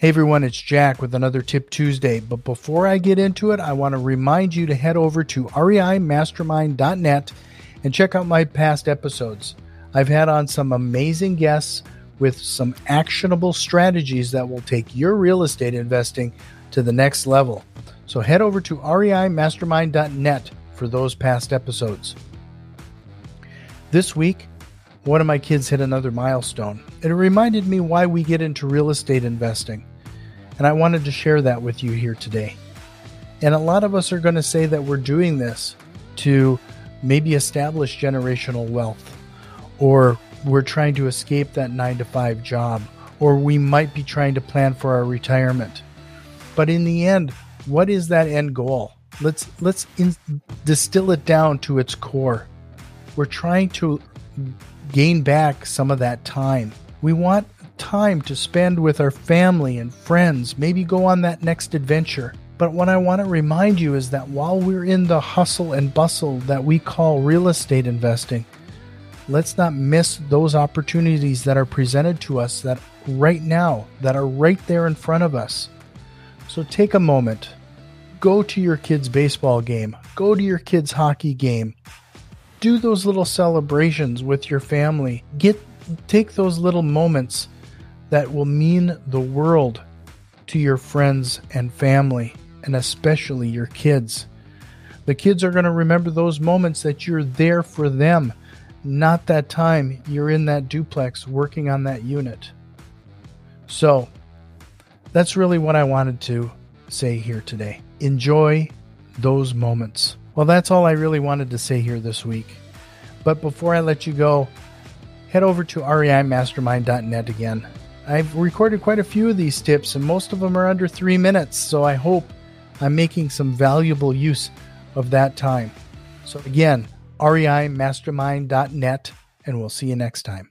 Hey everyone, it's Jack with another Tip Tuesday. But before I get into it, I want to remind you to head over to reimastermind.net and check out my past episodes. I've had on some amazing guests with some actionable strategies that will take your real estate investing to the next level. So head over to reimastermind.net for those past episodes. This week, one of my kids hit another milestone. And it reminded me why we get into real estate investing and I wanted to share that with you here today. And a lot of us are going to say that we're doing this to maybe establish generational wealth, or we're trying to escape that nine to five job, or we might be trying to plan for our retirement. But in the end, what is that end goal? Let's let's in, distill it down to its core. We're trying to gain back some of that time. We want time to spend with our family and friends, maybe go on that next adventure. But what I want to remind you is that while we're in the hustle and bustle that we call real estate investing, let's not miss those opportunities that are presented to us that right now, that are right there in front of us. So take a moment, go to your kid's baseball game, go to your kid's hockey game, do those little celebrations with your family. Get take those little moments that will mean the world to your friends and family, and especially your kids. The kids are going to remember those moments that you're there for them, not that time you're in that duplex working on that unit. So, that's really what I wanted to say here today. Enjoy those moments. Well, that's all I really wanted to say here this week. But before I let you go, head over to reimastermind.net again I've recorded quite a few of these tips, and most of them are under three minutes, so I hope I'm making some valuable use of that time. So, again, reimastermind.net, and we'll see you next time.